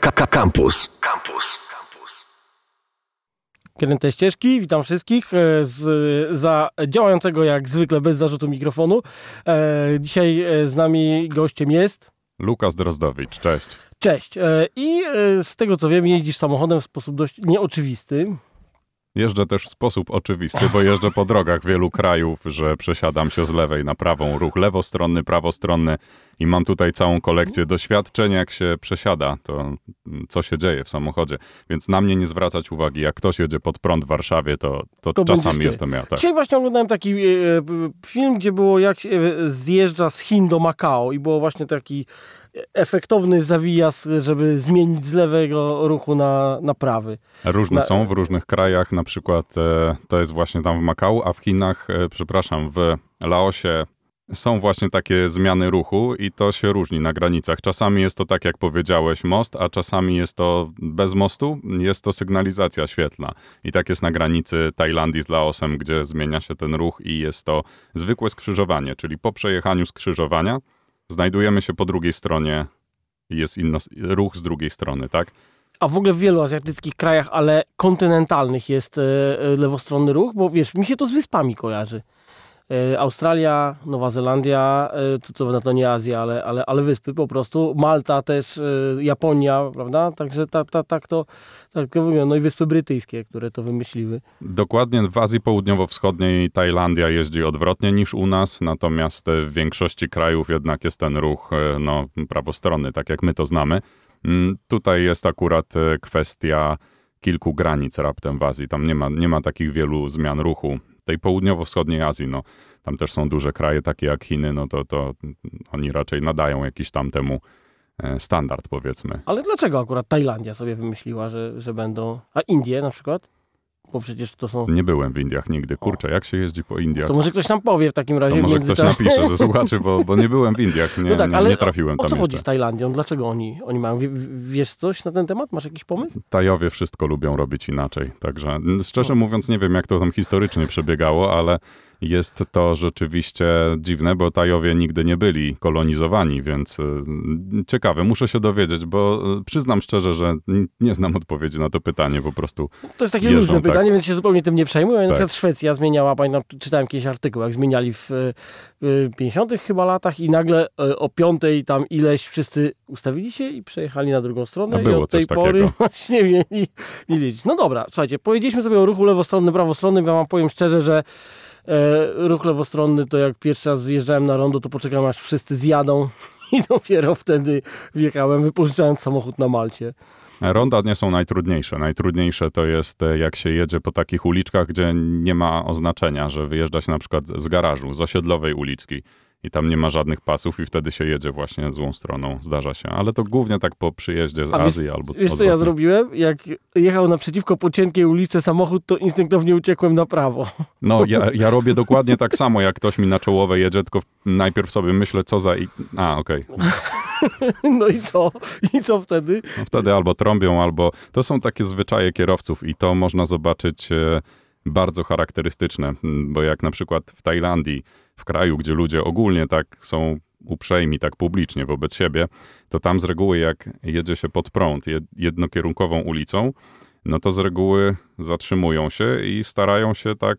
Campus. Campus. Kręte ścieżki, witam wszystkich e, z, za działającego jak zwykle bez zarzutu mikrofonu. E, dzisiaj e, z nami gościem jest Lukas Drozdowicz, cześć. Cześć. E, I z tego co wiem, jeździsz samochodem w sposób dość nieoczywisty. Jeżdżę też w sposób oczywisty, bo jeżdżę po drogach wielu krajów, że przesiadam się z lewej na prawą, ruch lewostronny, prawostronny i mam tutaj całą kolekcję doświadczeń, jak się przesiada, to mm, co się dzieje w samochodzie. Więc na mnie nie zwracać uwagi, jak ktoś jedzie pod prąd w Warszawie, to, to, To czasami jestem ja. Tak. Dzisiaj właśnie oglądałem taki e, e, film, gdzie było jak się e, zjeżdża z Chin do Makao i było właśnie taki efektowny zawijas, żeby zmienić z lewego ruchu na, na prawy. Różne Na- są w różnych krajach, na przykład e, to jest właśnie tam w Makau, a w Chinach, e, przepraszam, w Laosie są właśnie takie zmiany ruchu i to się różni na granicach. Czasami jest to tak, jak powiedziałeś, most, a czasami jest to bez mostu, jest to sygnalizacja świetlna. I tak jest na granicy Tajlandii z Laosem, gdzie zmienia się ten ruch i jest to zwykłe skrzyżowanie, czyli po przejechaniu skrzyżowania znajdujemy się po drugiej stronie i jest inno, ruch z drugiej strony, tak? A w ogóle w wielu azjatyckich krajach, ale kontynentalnych jest e, e, lewostronny ruch, bo wiesz, mi się to z wyspami kojarzy. E, Australia, Nowa Zelandia, e, to, to to nie Azja, ale, ale, ale wyspy po prostu. Malta też, e, Japonia, prawda? Także tak ta, tak to, tak to wygląda. No i Wyspy Brytyjskie, które to wymyśliły. Dokładnie w Azji Południowo-Wschodniej Tajlandia jeździ odwrotnie niż u nas, natomiast w większości krajów jednak jest ten ruch no, prawostronny, tak jak my to znamy. Mm, Tutaj jest akurat kwestia kilku granic raptem w Azji. Tam nie ma, nie ma takich wielu zmian ruchu. Tej południowo-wschodniej Azji, no, tam też są duże kraje, takie jak Chiny, no to, to oni raczej nadają jakiś tam temu e, standard, powiedzmy. Ale dlaczego akurat Tajlandia sobie wymyśliła, że, że będą... A Indie na przykład? Bo przecież to są... Nie byłem w Indiach nigdy. Kurczę, jak się jeździ po Indiach? To może ktoś nam powie w takim razie. To może ktoś napisze ze słuchaczy, bo, bo nie byłem w Indiach, nie, No tak, nie, trafiłem O tam co chodzi z jeszcze. Tajlandią? Dlaczego oni, oni mają? Wie- Wiesz coś na ten temat? Masz jakiś pomysł? Tajowie wszystko lubią robić inaczej, także szczerze No. mówiąc nie wiem, jak to tam historycznie przebiegało, ale jest to rzeczywiście dziwne, bo Tajowie nigdy nie byli kolonizowani, więc y, ciekawe, muszę się dowiedzieć, bo y, przyznam szczerze, że nie znam odpowiedzi na to pytanie, po prostu To jest takie Jeżdżą, luźne tak. pytanie, więc się zupełnie tym nie przejmuję. Na Tak. przykład Szwecja zmieniała, pamiętam, czytałem kiedyś artykuł, jak zmieniali w y, y, 50 chyba latach i nagle y, o piątej tam ileś wszyscy ustawili się i przejechali na drugą stronę A i od tej pory takiego. właśnie mieli, mieli. No dobra, słuchajcie, powiedzieliśmy sobie o ruchu lewostronnym, prawostronnym. Ja wam powiem szczerze, że e, ruch lewostronny to jak pierwszy raz wjeżdżałem na rondo, to poczekałem aż wszyscy zjadą i dopiero wtedy wjechałem, wypożyczając samochód na Malcie. Ronda nie są najtrudniejsze. Najtrudniejsze to jest, e, jak się jedzie po takich uliczkach, gdzie nie ma oznaczenia, że wyjeżdża się na przykład z garażu, z osiedlowej uliczki i tam nie ma żadnych pasów i wtedy się jedzie właśnie złą stroną. Zdarza się. Ale to głównie tak po przyjeździe z A wiesz- Azji albo Wiesz co ja odwrotnie. zrobiłem? Jak jechał naprzeciwko po cienkiej ulicy samochód, to instynktownie uciekłem na prawo. No, ja, ja robię dokładnie tak samo, jak ktoś mi na czołowe jedzie, tylko najpierw sobie myślę, co za... I... A, okej. No i co? I co wtedy? No wtedy albo trąbią, albo... To są takie zwyczaje kierowców i to można zobaczyć e, bardzo charakterystyczne, bo jak na przykład w Tajlandii, w kraju, gdzie ludzie ogólnie tak są uprzejmi, tak publicznie wobec siebie, to tam z reguły jak jedzie się pod prąd jed- jednokierunkową ulicą, no to z reguły zatrzymują się i starają się tak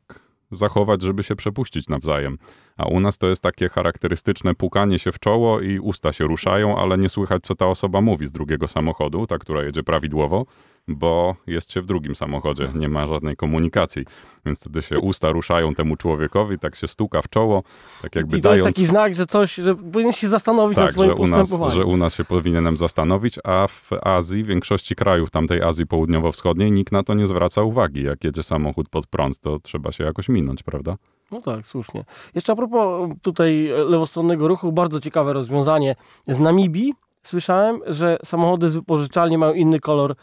zachować, żeby się przepuścić nawzajem. A u nas to jest takie charakterystyczne pukanie się w czoło i usta się ruszają, ale nie słychać, co ta osoba mówi z drugiego samochodu, ta, która jedzie prawidłowo, bo jest się w drugim samochodzie, nie ma żadnej komunikacji. Więc wtedy się usta ruszają temu człowiekowi, tak się stuka w czoło, tak jakby I to jest dając... taki znak, że coś, że powinien się zastanowić nad Tak, swoim że u, nas, że u nas się powinienem zastanowić, a w Azji, w większości krajów tamtej Azji Południowo-Wschodniej nikt na to nie zwraca uwagi. Jak jedzie samochód pod prąd, to trzeba się jakoś minąć, prawda? No tak, słusznie. Jeszcze a propos tutaj lewostronnego ruchu, bardzo ciekawe rozwiązanie. Z Namibii słyszałem, że samochody z wypożyczalni mają inny kolor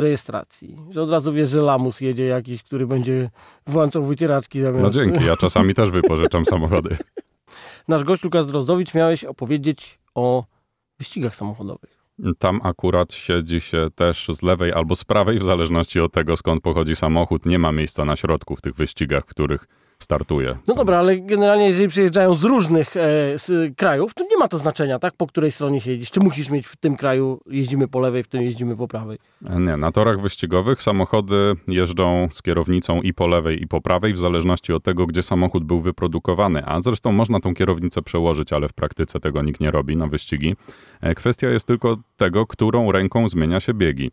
rejestracji. Że od razu wiesz, że lamus jedzie jakiś, który będzie włączał wycieraczki zamiast... No dzięki, ja czasami też wypożyczam samochody. Nasz gość Lukas Drozdowicz miałeś opowiedzieć o wyścigach samochodowych. Tam akurat siedzi się też z lewej albo z prawej, w zależności od tego, skąd pochodzi samochód. Nie ma miejsca na środku w tych wyścigach, w których startuje. No dobra, ale generalnie jeżeli przyjeżdżają z różnych e, z krajów, to nie ma to znaczenia, tak? Po której stronie siedzisz. Czy musisz mieć w tym kraju, jeździmy po lewej, w tym jeździmy po prawej. Nie, na torach wyścigowych samochody jeżdżą z kierownicą i po lewej, i po prawej, w zależności od tego, gdzie samochód był wyprodukowany. A zresztą można tą kierownicę przełożyć, ale w praktyce tego nikt nie robi na wyścigi. E, kwestia jest tylko tego, którą ręką zmienia się biegi.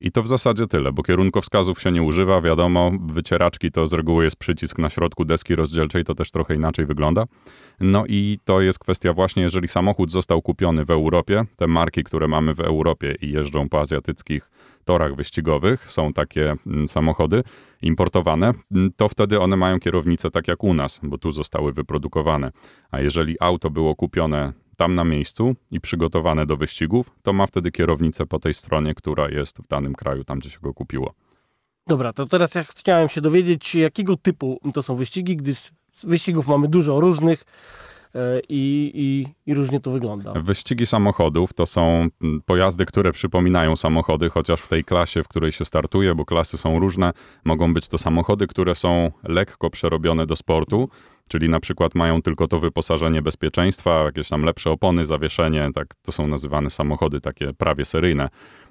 I to w zasadzie tyle, bo kierunkowskazów się nie używa, wiadomo, wycieraczki to z reguły jest przycisk na środku deski rozdzielczej, to też trochę inaczej wygląda. No i to jest kwestia właśnie, jeżeli samochód został kupiony w Europie, te marki, które mamy w Europie i jeżdżą po azjatyckich torach wyścigowych, są takie mm, samochody importowane, mm, to wtedy one mają kierownicę tak jak u nas, bo tu zostały wyprodukowane. A jeżeli auto było kupione tam na miejscu i przygotowane do wyścigów, to ma wtedy kierownicę po tej stronie, która jest w danym kraju, tam gdzie się go kupiło. Dobra, to teraz ja chciałem się dowiedzieć, jakiego typu to są wyścigi, gdyż wyścigów mamy dużo różnych i, i, i, różnie to wygląda. Wyścigi samochodów to są pojazdy, które przypominają samochody, chociaż w tej klasie, w której się startuje, bo klasy są różne, mogą być to samochody, które są lekko przerobione do sportu, czyli na przykład mają tylko to wyposażenie bezpieczeństwa, jakieś tam lepsze opony, zawieszenie, tak, to są nazywane samochody takie prawie seryjne.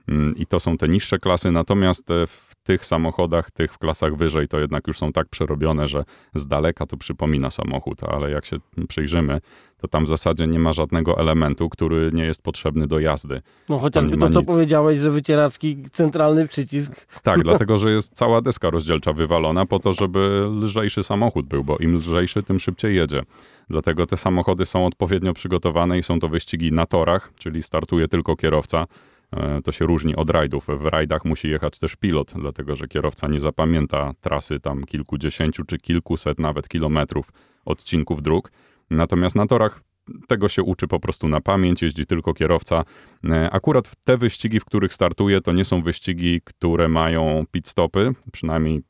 Mm, I to są te niższe klasy, natomiast e, w tych samochodach, tych w klasach wyżej, to jednak już są tak przerobione, że z daleka to przypomina samochód, ale jak się przyjrzymy, to tam w zasadzie nie ma żadnego elementu, który nie jest potrzebny do jazdy. No chociażby to, co nic. powiedziałeś, że wycieraczki, centralny przycisk. Tak, dlatego, że jest cała deska rozdzielcza wywalona po to, żeby lżejszy samochód był, bo im lżejszy, tym szybciej jedzie. Dlatego te samochody są odpowiednio przygotowane i są to wyścigi na torach, czyli startuje tylko kierowca. E, to się różni od rajdów. W rajdach musi jechać też pilot, dlatego że kierowca nie zapamięta trasy tam kilkudziesięciu czy kilkuset nawet kilometrów odcinków dróg. Natomiast na torach tego się uczy po prostu na pamięć, jeździ tylko kierowca. E, akurat te wyścigi, w których startuje, to nie są wyścigi, które mają pit stopy, przynajmniej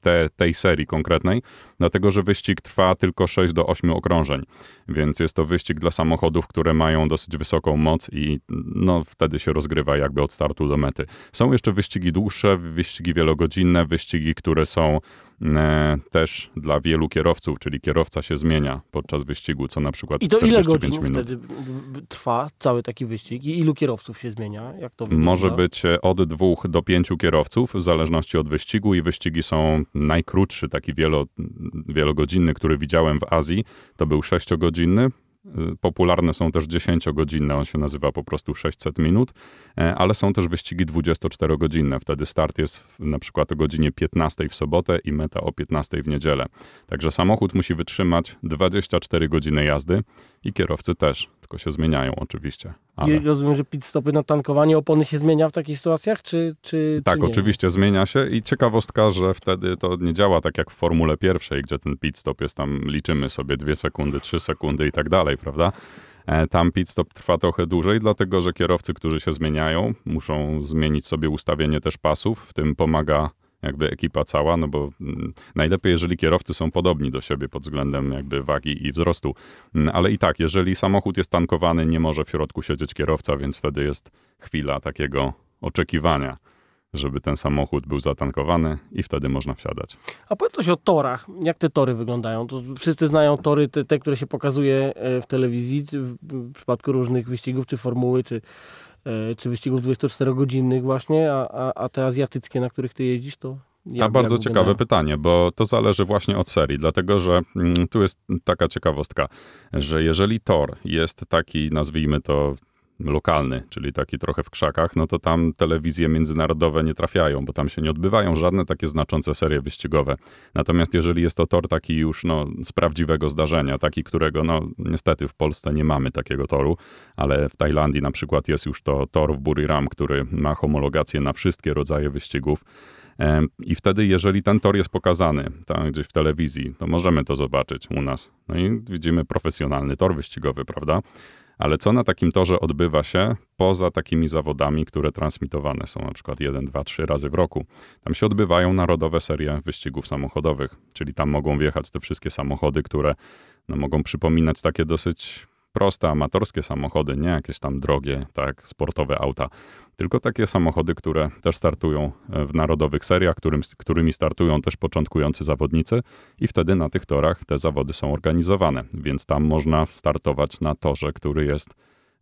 te, tej serii konkretnej, dlatego że wyścig trwa tylko 6 do 8 okrążeń, więc jest to wyścig dla samochodów, które mają dosyć wysoką moc i no, wtedy się rozgrywa jakby od startu do mety. Są jeszcze wyścigi dłuższe, wyścigi wielogodzinne, wyścigi, które są też dla wielu kierowców, czyli kierowca się zmienia podczas wyścigu, co na przykład I to ile godzin minut. wtedy trwa cały taki wyścig i ilu kierowców się zmienia? Jak to wygląda? Może być e, od dwóch do pięciu kierowców, w zależności od wyścigu i wyścigi są najkrótszy, taki wielo, wielogodzinny, który widziałem w Azji, to był sześciogodzinny, popularne są też 10-godzinne, on się nazywa po prostu 600 minut, e, ale są też wyścigi 24-godzinne. Wtedy start jest na przykład o godzinie 15 w sobotę i meta o 15 w niedzielę. Także samochód musi wytrzymać 24 godziny jazdy i kierowcy też, tylko się zmieniają oczywiście. Ale... I rozumiem, że pit stopy na tankowanie opony się zmienia w takich sytuacjach, czy, czy Tak, czy oczywiście zmienia się i ciekawostka, że wtedy to nie działa tak jak w Formule pierwszej, gdzie ten pit stop jest tam, liczymy sobie 2 sekundy, 3 sekundy i tak dalej, prawda? E, tam pit stop trwa trochę dłużej, dlatego że kierowcy, którzy się zmieniają, muszą zmienić sobie ustawienie też pasów, w tym pomaga jakby ekipa cała, no bo mm, najlepiej, jeżeli kierowcy są podobni do siebie pod względem jakby wagi i wzrostu. Mm, ale i tak, jeżeli samochód jest tankowany, nie może w środku siedzieć kierowca, więc wtedy jest chwila takiego oczekiwania żeby ten samochód był zatankowany i wtedy można wsiadać. A powiedz coś o torach. Jak te tory wyglądają? To wszyscy znają tory, te, te które się pokazuje e, w telewizji, w przypadku różnych wyścigów, czy formuły, czy, czy wyścigów 24-godzinnych właśnie, a, a, a te azjatyckie, na których ty jeździsz, to jak, a bardzo ciekawe pytanie, bo to zależy właśnie od serii, dlatego że mm, tu jest taka ciekawostka, że jeżeli tor jest taki, nazwijmy to lokalny, czyli taki trochę w krzakach, no to tam telewizje międzynarodowe nie trafiają, bo tam się nie odbywają żadne takie znaczące serie wyścigowe. Natomiast jeżeli jest to tor taki już no, z prawdziwego zdarzenia, taki, którego no niestety w Polsce nie mamy takiego toru, ale w Tajlandii na przykład jest już to tor w Buriram, który ma homologację na wszystkie rodzaje wyścigów. I wtedy, jeżeli ten tor jest pokazany tam gdzieś w telewizji, to możemy to zobaczyć u nas. No i widzimy profesjonalny tor wyścigowy, prawda? Ale co na takim torze odbywa się poza takimi zawodami, które transmitowane są na przykład 1, 2, 3 razy w roku? Tam się odbywają narodowe serie wyścigów samochodowych, czyli tam mogą wjechać te wszystkie samochody, które no, mogą przypominać takie dosyć proste, amatorskie samochody, nie jakieś tam drogie, tak, sportowe auta, tylko takie samochody, które też startują e, w narodowych seriach, którym, którymi startują też początkujący zawodnicy i wtedy na tych torach te zawody są organizowane, więc tam można startować na torze, który jest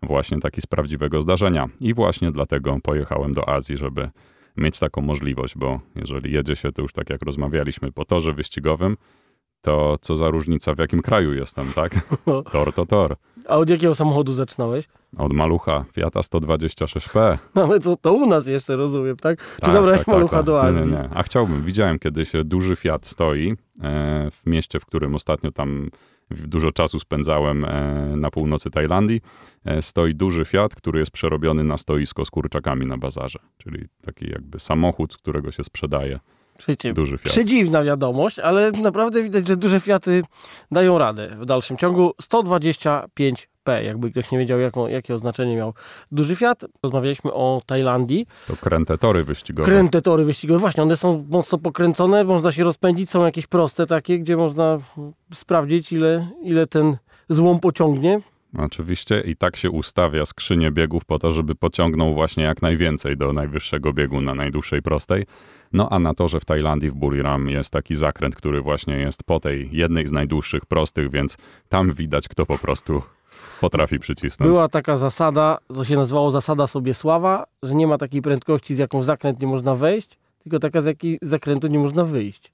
właśnie taki z prawdziwego zdarzenia. I właśnie dlatego pojechałem do Azji, żeby mieć taką możliwość, bo jeżeli jedzie się, to już tak jak rozmawialiśmy, po torze wyścigowym, to co za różnica w jakim kraju jestem, tak? Tor to tor. A od jakiego samochodu zaczynałeś? Od malucha, Fiata 126P. No ale to, to u nas jeszcze rozumiem, tak? Czy tak, zabrałeś tak, tak malucha tak, do Azji? Nie, nie. A chciałbym, widziałem kiedyś duży Fiat stoi e, w mieście, w którym ostatnio tam dużo czasu spędzałem e, na północy Tajlandii. E, stoi duży Fiat, który jest przerobiony na stoisko z kurczakami na bazarze. Czyli taki jakby samochód, którego się sprzedaje Słuchajcie, duży Fiat. Przedziwna wiadomość, ale naprawdę widać, że duże Fiaty dają radę w dalszym ciągu. 125 P, jakby ktoś nie wiedział, jaką, jakie oznaczenie miał duży Fiat. Rozmawialiśmy o Tajlandii. To kręte tory wyścigowe. Kręte tory wyścigowe, właśnie, one są mocno pokręcone, można się rozpędzić, są jakieś proste takie, gdzie można sprawdzić, ile, ile ten złom pociągnie. Oczywiście i tak się ustawia skrzynię biegów po to, żeby pociągnął właśnie jak najwięcej do najwyższego biegu na najdłuższej prostej. No a na torze w Tajlandii w Buriram jest taki zakręt, który właśnie jest po tej jednej z najdłuższych prostych, więc tam widać, kto po prostu potrafi przycisnąć. Była taka zasada, co się nazywało zasada sobie sława, że nie ma takiej prędkości, z jaką w zakręt nie można wejść, tylko taka, z jakiej zakrętu nie można wyjść.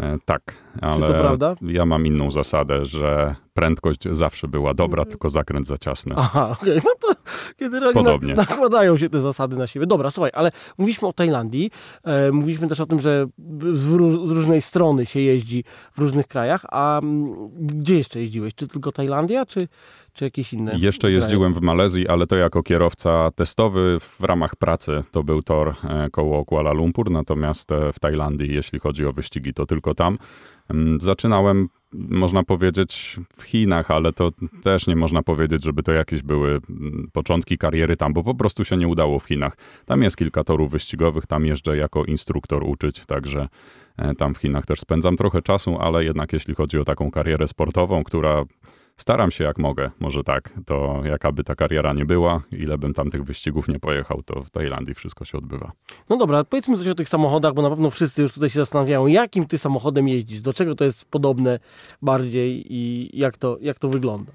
E, tak, ale ja mam inną zasadę, że prędkość zawsze była dobra, tylko zakręt za ciasny. Aha, okej, okay. no to generalnie Podobnie. Na, nakładają się te zasady na siebie. Dobra, słuchaj, ale mówiliśmy o Tajlandii, e, mówiliśmy też o tym, że z, z, różnej strony się jeździ w różnych krajach, a m, gdzie jeszcze jeździłeś? Czy tylko Tajlandia, czy, czy jakieś inne? Jeszcze jeździłem w Malezji, ale to jako kierowca testowy w ramach pracy. To był tor e, koło Kuala Lumpur, natomiast e, w Tajlandii, jeśli chodzi o wyścigi, to tylko tam. Mm, zaczynałem, można powiedzieć, w Chinach, ale to też nie można powiedzieć, żeby to jakieś były mm, początki kariery tam, bo po prostu się nie udało w Chinach. Tam jest kilka torów wyścigowych, tam jeżdżę jako instruktor uczyć, także e, tam w Chinach też spędzam trochę czasu, ale jednak jeśli chodzi o taką karierę sportową, która staram się jak mogę, może tak, to jakaby ta kariera nie była, ile bym tam tych wyścigów nie pojechał, to w Tajlandii wszystko się odbywa. No dobra, powiedzmy coś o tych samochodach, bo na pewno wszyscy już tutaj się zastanawiają, jakim ty samochodem jeździsz, do czego to jest podobne bardziej i jak to, jak to wygląda.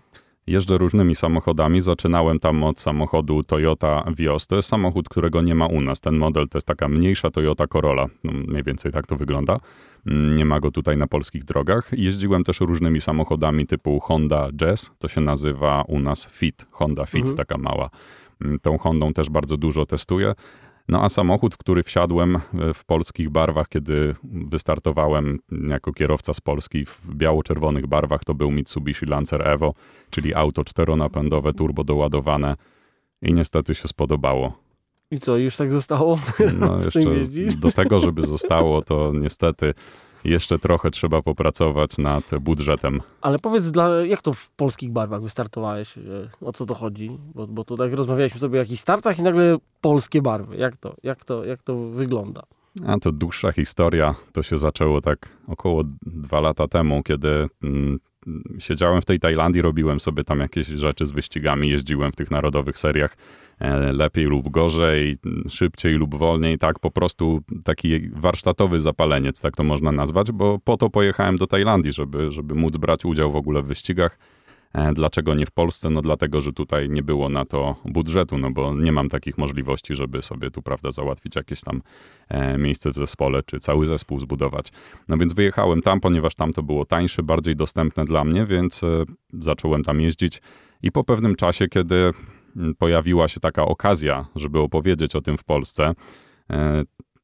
Jeżdżę różnymi samochodami. Zaczynałem tam od samochodu Toyota Vios. To jest samochód, którego nie ma u nas. Ten model to jest taka mniejsza Toyota Corolla. No, mniej więcej tak to wygląda. Mm, nie ma go tutaj na polskich drogach. Jeździłem też różnymi samochodami typu Honda Jazz. To się nazywa u nas Fit. Honda Fit, mhm. taka mała. Mm, tą Hondą też bardzo dużo testuję. No a samochód, w który wsiadłem e, w polskich barwach, kiedy wystartowałem jako kierowca z Polski w biało-czerwonych barwach, to był Mitsubishi Lancer Evo, czyli auto czteronapędowe, turbo doładowane i niestety się spodobało. I co, już tak zostało? No jeszcze do tego, żeby zostało, to niestety jeszcze trochę trzeba popracować nad budżetem. Ale powiedz, dla, jak to w polskich barwach wystartowałeś? O co to chodzi? Bo, bo tu tak rozmawialiśmy sobie o jakichś startach i nagle polskie barwy. Jak to, jak to, jak to wygląda? A to dłuższa historia. To się zaczęło tak około dwa lata temu, kiedy mm, siedziałem w tej Tajlandii, robiłem sobie tam jakieś rzeczy z wyścigami, jeździłem w tych narodowych seriach e, lepiej lub gorzej, szybciej lub wolniej, tak po prostu taki warsztatowy zapaleniec, tak to można nazwać, bo po to pojechałem do Tajlandii, żeby, żeby móc brać udział w ogóle w wyścigach dlaczego nie w Polsce? No dlatego, że tutaj nie było na to budżetu, no bo nie mam takich możliwości, żeby sobie tu, prawda, załatwić jakieś tam e, miejsce w zespole, czy cały zespół zbudować. No więc wyjechałem tam, ponieważ tam to było tańsze, bardziej dostępne dla mnie, więc e, zacząłem tam jeździć i po pewnym czasie, kiedy pojawiła się taka okazja, żeby opowiedzieć o tym w Polsce,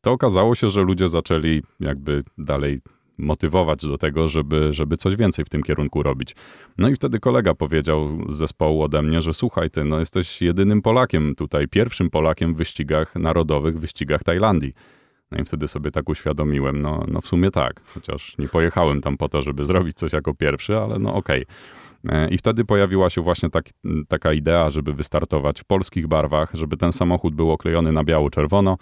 to okazało się, że ludzie zaczęli jakby dalej motywować do tego, żeby, żeby coś więcej w tym kierunku robić. No i wtedy kolega powiedział z zespołu ode mnie, że słuchaj ty, no jesteś jedynym Polakiem tutaj, pierwszym Polakiem w wyścigach narodowych, w wyścigach Tajlandii. No i wtedy sobie tak uświadomiłem, no, no w sumie tak, chociaż nie pojechałem tam po to, żeby zrobić coś jako pierwszy, ale no okej. Okay. E, I wtedy pojawiła się właśnie tak, taka idea, żeby wystartować w polskich barwach, żeby ten samochód był oklejony na biało-czerwono,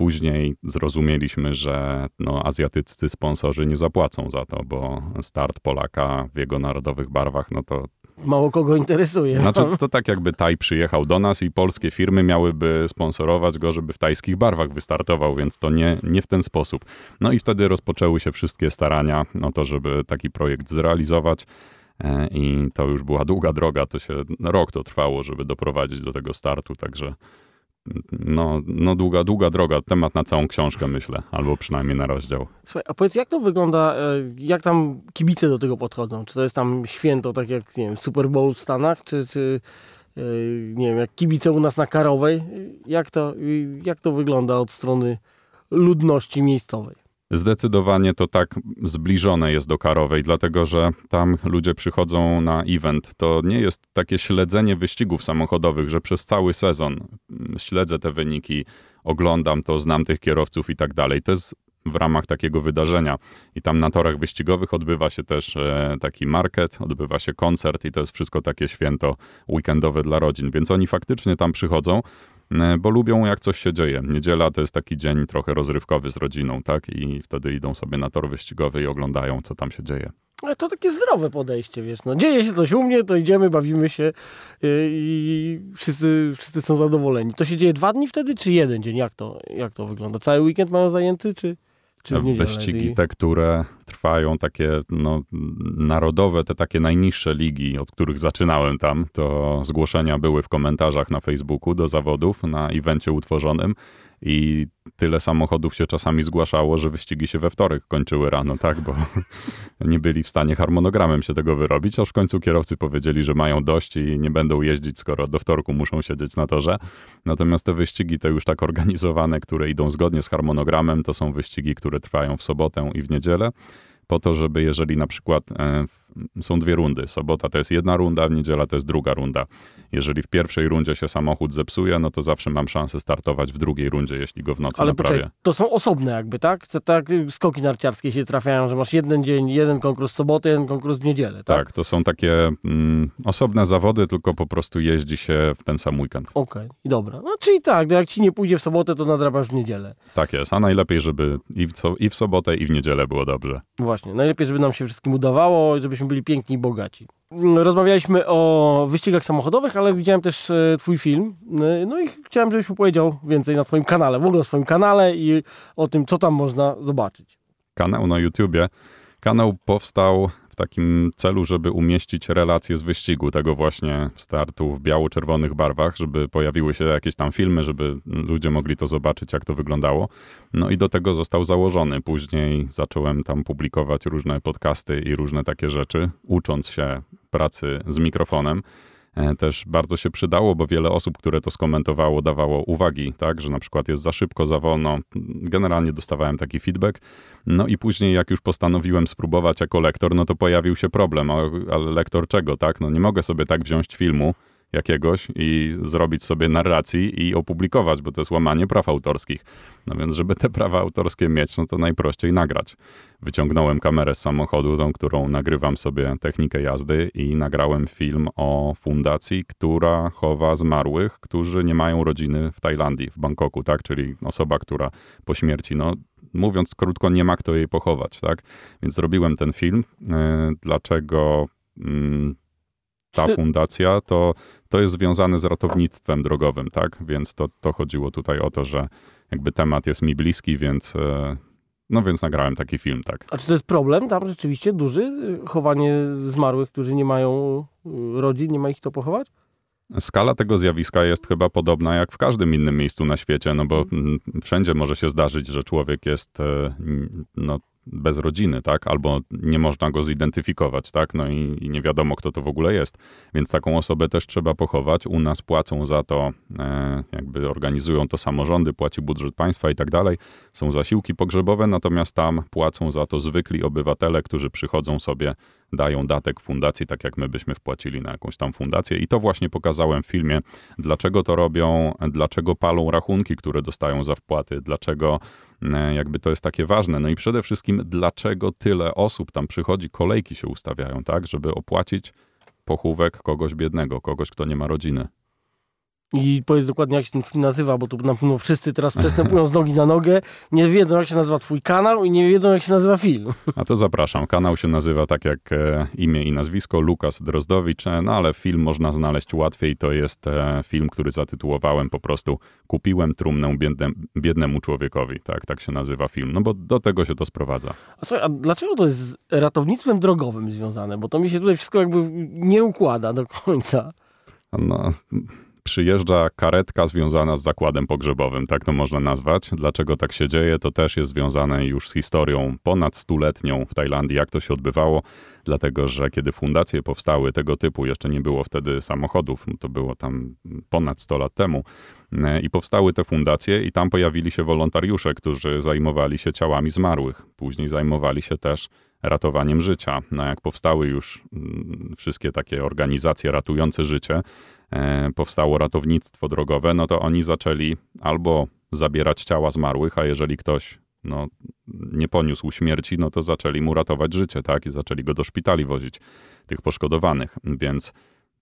później zrozumieliśmy, że no, azjatyccy sponsorzy nie zapłacą za to, bo start Polaka w jego narodowych barwach, no to Mało kogo interesuje. no. znaczy, to tak jakby Taj przyjechał do nas i polskie firmy miałyby sponsorować go, żeby w tajskich barwach wystartował, więc to nie, nie w ten sposób. No i wtedy rozpoczęły się wszystkie starania o to, żeby taki projekt zrealizować. E, I to już była długa droga, to się rok to trwało, żeby doprowadzić do tego startu, także no, no długa, długa droga, temat na całą książkę myślę, albo przynajmniej na rozdział. Słuchaj, a powiedz, jak to wygląda, e, jak tam kibice do tego podchodzą? Czy to jest tam święto, tak jak, nie wiem, Super Bowl w Stanach, czy, czy e, nie wiem, jak kibice u nas na Karowej? Jak to, jak to wygląda od strony ludności miejscowej? Zdecydowanie to tak zbliżone jest do Karowej, dlatego że tam ludzie przychodzą na event. To nie jest takie śledzenie wyścigów samochodowych, że przez cały sezon mm, śledzę te wyniki, oglądam to, znam tych kierowców i tak dalej. To jest w ramach takiego wydarzenia. I tam na torach wyścigowych odbywa się też e, taki market, odbywa się koncert i to jest wszystko takie święto weekendowe dla rodzin. Więc oni faktycznie tam przychodzą, bo lubią jak coś się dzieje. Niedziela to jest taki dzień trochę rozrywkowy z rodziną, tak? I wtedy idą sobie na tor wyścigowy i oglądają, co tam się dzieje. Ale to takie zdrowe podejście, wiesz, no dzieje się coś u mnie, to idziemy, bawimy się yy, i wszyscy, wszyscy są zadowoleni. To się dzieje dwa dni wtedy, czy jeden dzień? Jak to, jak to wygląda? Cały weekend mają zajęty, czy, czy w niedzielę? Wyścigi te, które trwają takie no, narodowe, te takie najniższe ligi, od których zaczynałem tam, to zgłoszenia były w komentarzach na Facebooku do zawodów na evencie utworzonym i tyle samochodów się czasami zgłaszało, że wyścigi się we wtorek kończyły rano, tak, bo nie byli w stanie harmonogramem się tego wyrobić, aż w końcu kierowcy powiedzieli, że mają dość i nie będą jeździć, skoro do wtorku muszą siedzieć na torze. Natomiast te wyścigi to już tak organizowane, które idą zgodnie z harmonogramem, to są wyścigi, które trwają w sobotę i w niedzielę po to, żeby jeżeli na przykład e, są dwie rundy, sobota to jest jedna runda, w niedziela to jest druga runda. Jeżeli w pierwszej rundzie się samochód zepsuje, no to zawsze mam szansę startować w drugiej rundzie, jeśli go w nocy Ale naprawię. poczekaj, to są osobne jakby, tak? To tak y, skoki narciarskie się trafiają, że masz jeden dzień, jeden konkurs w sobotę, jeden konkurs w niedzielę, tak? Tak, to są takie mm, osobne zawody, tylko po prostu jeździ się w ten sam weekend. Okej, i dobra. No czyli tak, no jak ci nie pójdzie w sobotę, to nadrabiasz w niedzielę. Tak jest, a najlepiej, żeby i w, i w sobotę, i w niedzielę było dobrze. Właśnie, najlepiej, żeby nam się wszystkim udawało, żebyśmy byli piękni i bogaci. Mm, Rozmawialiśmy o wyścigach samochodowych, ale widziałem też e, twój film. E, No i chciałem, żebyś powiedział więcej na twoim kanale, w ogóle o swoim kanale i o tym, co tam można zobaczyć. kanał na YouTubie. Kanał powstał w takim celu, żeby umieścić relacje z wyścigu, tego właśnie startu w biało-czerwonych barwach, żeby pojawiły się jakieś tam filmy, żeby ludzie mogli to zobaczyć, jak to wyglądało. No i do tego został założony. Później zacząłem tam publikować różne podcasty i różne takie rzeczy, ucząc się pracy z mikrofonem. E, Też bardzo się przydało, bo wiele osób, które to skomentowało, dawało uwagi, tak, że na przykład jest za szybko, za wolno. Generalnie dostawałem taki feedback. No i później, jak już postanowiłem spróbować jako lektor, no to pojawił się problem. Ale lektor czego, tak? No nie mogę sobie tak wziąć filmu jakiegoś i zrobić sobie narracji i opublikować, bo to jest łamanie praw autorskich. No więc, żeby te prawa autorskie mieć, no to najprościej nagrać. Wyciągnąłem kamerę z samochodu, tą, którą nagrywam sobie technikę jazdy i nagrałem film o fundacji, która chowa zmarłych, którzy nie mają rodziny w Tajlandii, w Bangkoku, tak? Czyli osoba, która po śmierci, no mówiąc krótko, nie ma kto jej pochować, tak? Więc zrobiłem ten film. E, Dlaczego mm, ta fundacja to, to jest związane z ratownictwem drogowym, tak? Więc to, to chodziło tutaj o to, że jakby temat jest mi bliski, więc e, no więc nagrałem taki film, tak. A czy to jest problem tam rzeczywiście duży? y, Chowanie zmarłych, którzy nie mają y, rodzin, nie ma ich kto pochować? Skala tego zjawiska jest chyba podobna jak w każdym innym miejscu na świecie, no bo mm, wszędzie może się zdarzyć, że człowiek jest e, no, bez rodziny, tak? Albo nie można go zidentyfikować, tak? No i, i nie wiadomo, kto to w ogóle jest. Więc taką osobę też trzeba pochować. U nas płacą za to, e, jakby organizują to samorządy, płaci budżet państwa i tak dalej. Są zasiłki pogrzebowe, natomiast tam płacą za to zwykli obywatele, którzy przychodzą sobie, dają datek fundacji, tak jak my byśmy wpłacili na jakąś tam fundację. I to właśnie pokazałem w filmie, dlaczego to robią, dlaczego palą rachunki, które dostają za wpłaty, dlaczego e, jakby to jest takie ważne. No i przede wszystkim, dlaczego tyle osób tam przychodzi, kolejki się ustawiają, tak, żeby opłacić pochówek kogoś biednego, kogoś, kto nie ma rodziny. I powiedz dokładnie, jak się ten film nazywa, bo tu na pewno wszyscy teraz przestępują z nogi na nogę, nie wiedzą, jak się nazywa twój kanał i nie wiedzą, jak się nazywa film. A to zapraszam. Kanał się nazywa tak jak e, imię i nazwisko, Lukas Drozdowicz, e, no ale film można znaleźć łatwiej. To jest e, film, który zatytułowałem po prostu Kupiłem trumnę biedne, biednemu człowiekowi. Tak, tak się nazywa film. No bo do tego się to sprowadza. A, słuchaj, a dlaczego to jest z ratownictwem drogowym związane? Bo to mi się tutaj wszystko jakby nie układa do końca. No, przyjeżdża karetka związana z zakładem pogrzebowym, tak to można nazwać. Dlaczego tak się dzieje, to też jest związane już z historią ponad stuletnią w Tajlandii, jak to się odbywało, dlatego że kiedy fundacje powstały tego typu, jeszcze nie było wtedy samochodów, to było tam ponad 100 lat temu, e, i powstały te fundacje i tam pojawili się wolontariusze, którzy zajmowali się ciałami zmarłych. Później zajmowali się też ratowaniem życia. No jak powstały już mm, wszystkie takie organizacje ratujące życie, powstało ratownictwo drogowe, no to oni zaczęli albo zabierać ciała zmarłych, a jeżeli ktoś no, nie poniósł śmierci, no to zaczęli mu ratować życie, tak? I zaczęli go do szpitali wozić, tych poszkodowanych. Więc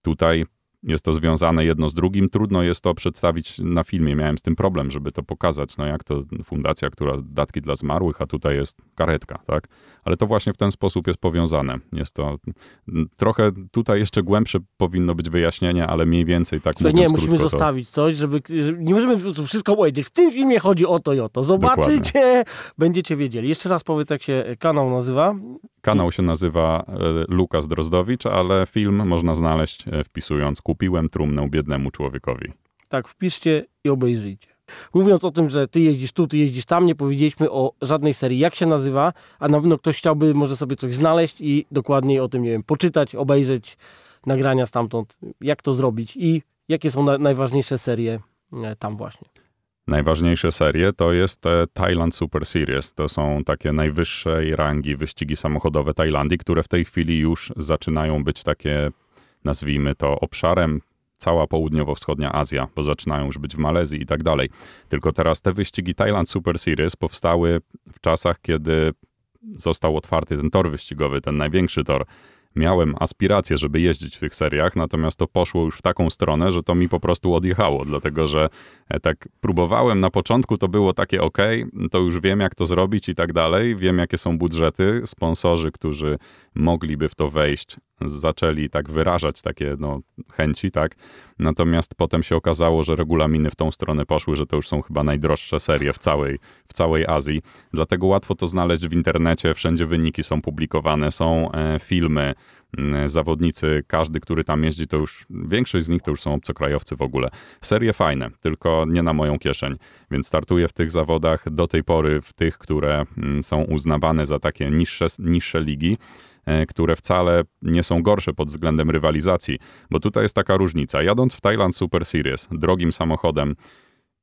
tutaj jest to związane jedno z drugim. Trudno jest to przedstawić na filmie. Miałem z tym problem, żeby to pokazać. No jak to fundacja, która datki dla zmarłych, a tutaj jest karetka, tak? Ale to właśnie w ten sposób jest powiązane. Jest to trochę tutaj jeszcze głębsze powinno być wyjaśnienie, ale mniej więcej tak Słuchaj, Nie, musimy zostawić coś, żeby, żeby, nie możemy to wszystko powiedzieć. W tym filmie chodzi o to i o to. Zobaczycie, Dokładnie. będziecie wiedzieli. Jeszcze raz powiedz, jak się kanał nazywa. Kanał się nazywa e, Lukas Drozdowicz, ale film można znaleźć e, wpisując Kupiłem trumnę biednemu człowiekowi. Tak, wpiszcie i obejrzyjcie. Mówiąc o tym, że ty jeździsz tu, ty jeździsz tam, nie powiedzieliśmy o żadnej serii, jak się nazywa, a na pewno ktoś chciałby może sobie coś znaleźć i dokładniej o tym, nie wiem, poczytać, obejrzeć nagrania stamtąd, jak to zrobić i jakie są na, najważniejsze serie e, tam właśnie. Najważniejsze serie to jest Thailand Super Series. To są takie najwyższej rangi wyścigi samochodowe Tajlandii, które w tej chwili już zaczynają być takie, nazwijmy to, obszarem cała południowo-wschodnia Azja, bo zaczynają już być w Malezji i tak dalej. Tylko teraz te wyścigi Thailand Super Series powstały w czasach, kiedy został otwarty ten tor wyścigowy, ten największy tor miałem aspiracje, żeby jeździć w tych seriach, natomiast to poszło już w taką stronę, że to mi po prostu odjechało, dlatego że e, tak próbowałem na początku, to było takie ok, to już wiem jak to zrobić i tak dalej, wiem jakie są budżety, sponsorzy, którzy mogliby w to wejść, zaczęli tak wyrażać takie no, chęci, tak? Natomiast potem się okazało, że regulaminy w tą stronę poszły, że to już są chyba najdroższe serie w całej, w całej Azji. Dlatego łatwo to znaleźć w internecie, wszędzie wyniki są publikowane, są e, filmy, zawodnicy, każdy, który tam jeździ, to już większość z nich to już są obcokrajowcy w ogóle. Serie fajne, tylko nie na moją kieszeń, więc startuję w tych zawodach do tej pory w tych, które są uznawane za takie niższe, niższe ligi. E, które wcale nie są gorsze pod względem rywalizacji, bo tutaj jest taka różnica. Jadąc w Thailand Super Series drogim samochodem,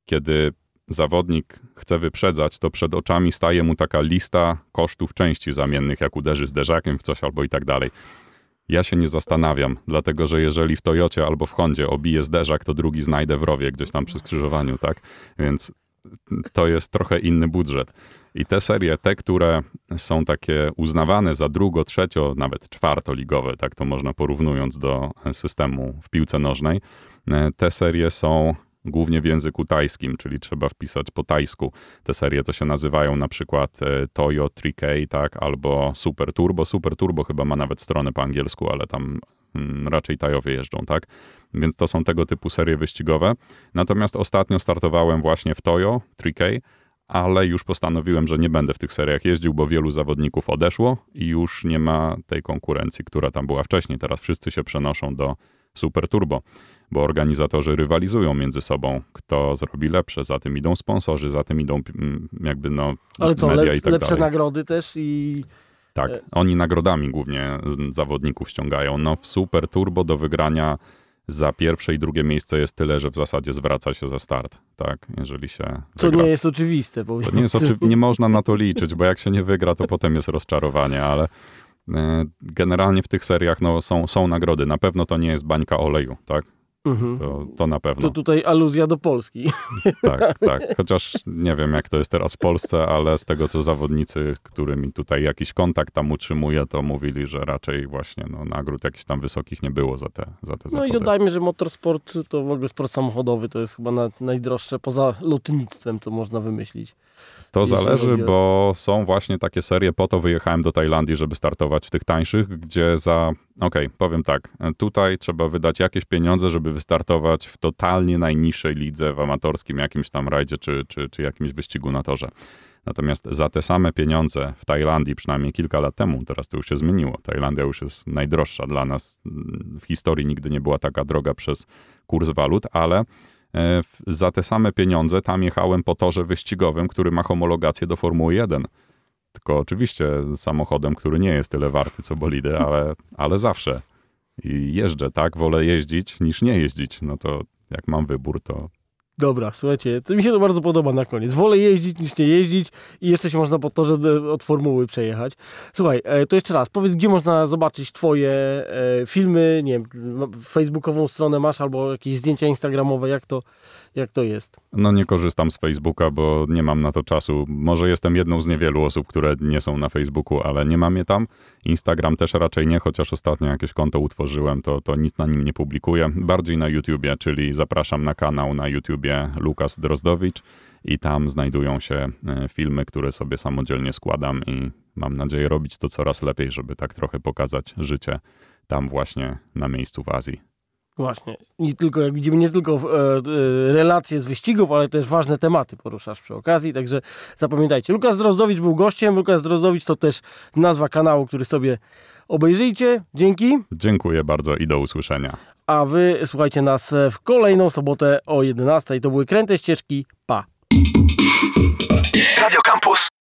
kiedy zawodnik chce wyprzedzać, to przed oczami staje mu taka lista kosztów części zamiennych, jak uderzy zderzakiem w coś albo i tak dalej. Ja się nie zastanawiam, dlatego że jeżeli w Toyocie albo w Hondzie obije zderzak, to drugi znajdę w rowie gdzieś tam przy skrzyżowaniu, tak? Więc to jest trochę inny budżet. I te serie, te, które są takie uznawane za drugo, trzecio, nawet czwartoligowe, tak to można porównując do systemu w piłce nożnej, te serie są głównie w języku tajskim, czyli trzeba wpisać po tajsku. Te serie to się nazywają na przykład e, Toyo 3K, tak, albo Super Turbo. Super Turbo chyba ma nawet stronę po angielsku, ale tam mm, raczej Tajowie jeżdżą, tak? Więc to są tego typu serie wyścigowe. Natomiast ostatnio startowałem właśnie w Toyo 3K, ale już postanowiłem, że nie będę w tych seriach jeździł, bo wielu zawodników odeszło i już nie ma tej konkurencji, która tam była wcześniej. Teraz wszyscy się przenoszą do Super Turbo, bo organizatorzy rywalizują między sobą, kto zrobi lepsze, za tym idą sponsorzy, za tym idą mm, jakby no Ale co, media lep, i tak lepsze dalej. nagrody też i... Tak, oni nagrodami głównie zawodników ściągają. No w Super Turbo do wygrania za pierwsze i drugie miejsce jest tyle, że w zasadzie zwraca się za start, tak, jeżeli się Co wygra. nie jest oczywiste. Co nie jest oczy... nie można na to liczyć, bo jak się nie wygra, to potem jest rozczarowanie, ale e, generalnie w tych seriach no, są, są nagrody. Na pewno to nie jest bańka oleju, tak? Mhm. To, to na pewno. To tutaj aluzja do Polski. Tak, tak. Chociaż nie wiem, jak to jest teraz w Polsce, ale z tego, co zawodnicy, którymi tutaj jakiś kontakt tam utrzymuje, to mówili, że raczej właśnie no, nagród jakichś tam wysokich nie było za te, za te No zawody. i dodajmy, że motorsport to w ogóle sport samochodowy to jest chyba na, najdroższe poza lotnictwem, co można wymyślić. To jeśli zależy, o- bo są właśnie takie serie, po to wyjechałem do Tajlandii, żeby startować w tych tańszych, gdzie za, okej, powiem tak, tutaj trzeba wydać jakieś pieniądze, żeby wystartować w totalnie najniższej lidze w amatorskim jakimś tam rajdzie, czy, czy, czy jakimś wyścigu na torze. Natomiast za te same pieniądze w Tajlandii, przynajmniej kilka lat temu, teraz to już się zmieniło. Tajlandia już jest najdroższa dla nas. W historii nigdy nie była taka droga przez kurs walut, ale za te same pieniądze tam jechałem po torze wyścigowym, który ma homologację do Formuły 1. Tylko oczywiście samochodem, który nie jest tyle warty co bolidy, ale, ale zawsze. I jeżdżę, tak? Wolę jeździć niż nie jeździć. No to jak mam wybór, to Dobra, słuchajcie, to mi się to bardzo podoba na koniec. Wolę jeździć niż nie jeździć i jeszcze się można po torze e, od formuły przejechać. Słuchaj, e, to jeszcze raz, powiedz, gdzie można zobaczyć twoje e, filmy, nie wiem, facebookową stronę masz albo jakieś zdjęcia instagramowe, jak to, jak to jest? No nie korzystam z Facebooka, bo nie mam na to czasu. Może jestem jedną z niewielu osób, które nie są na Facebooku, ale nie mam je tam. Instagram też raczej nie, chociaż ostatnio jakieś konto utworzyłem, to, to nic na nim nie publikuję. Bardziej na YouTubie, czyli zapraszam na kanał na YouTubie Lukas Drozdowicz i tam znajdują się e, filmy, które sobie samodzielnie składam i mam nadzieję robić to coraz lepiej, żeby tak trochę pokazać życie tam właśnie na miejscu w Azji. Właśnie, nie tylko, jak widzimy, nie tylko e, e, relacje z wyścigów, ale też ważne tematy poruszasz przy okazji, także zapamiętajcie. Lukas Drozdowicz był gościem, Lukas Drozdowicz to też nazwa kanału, który sobie obejrzyjcie. Dzięki. Dziękuję bardzo i do usłyszenia. A wy słuchajcie nas w kolejną sobotę o 11. To były Kręte Ścieżki. Pa! Radio Campus.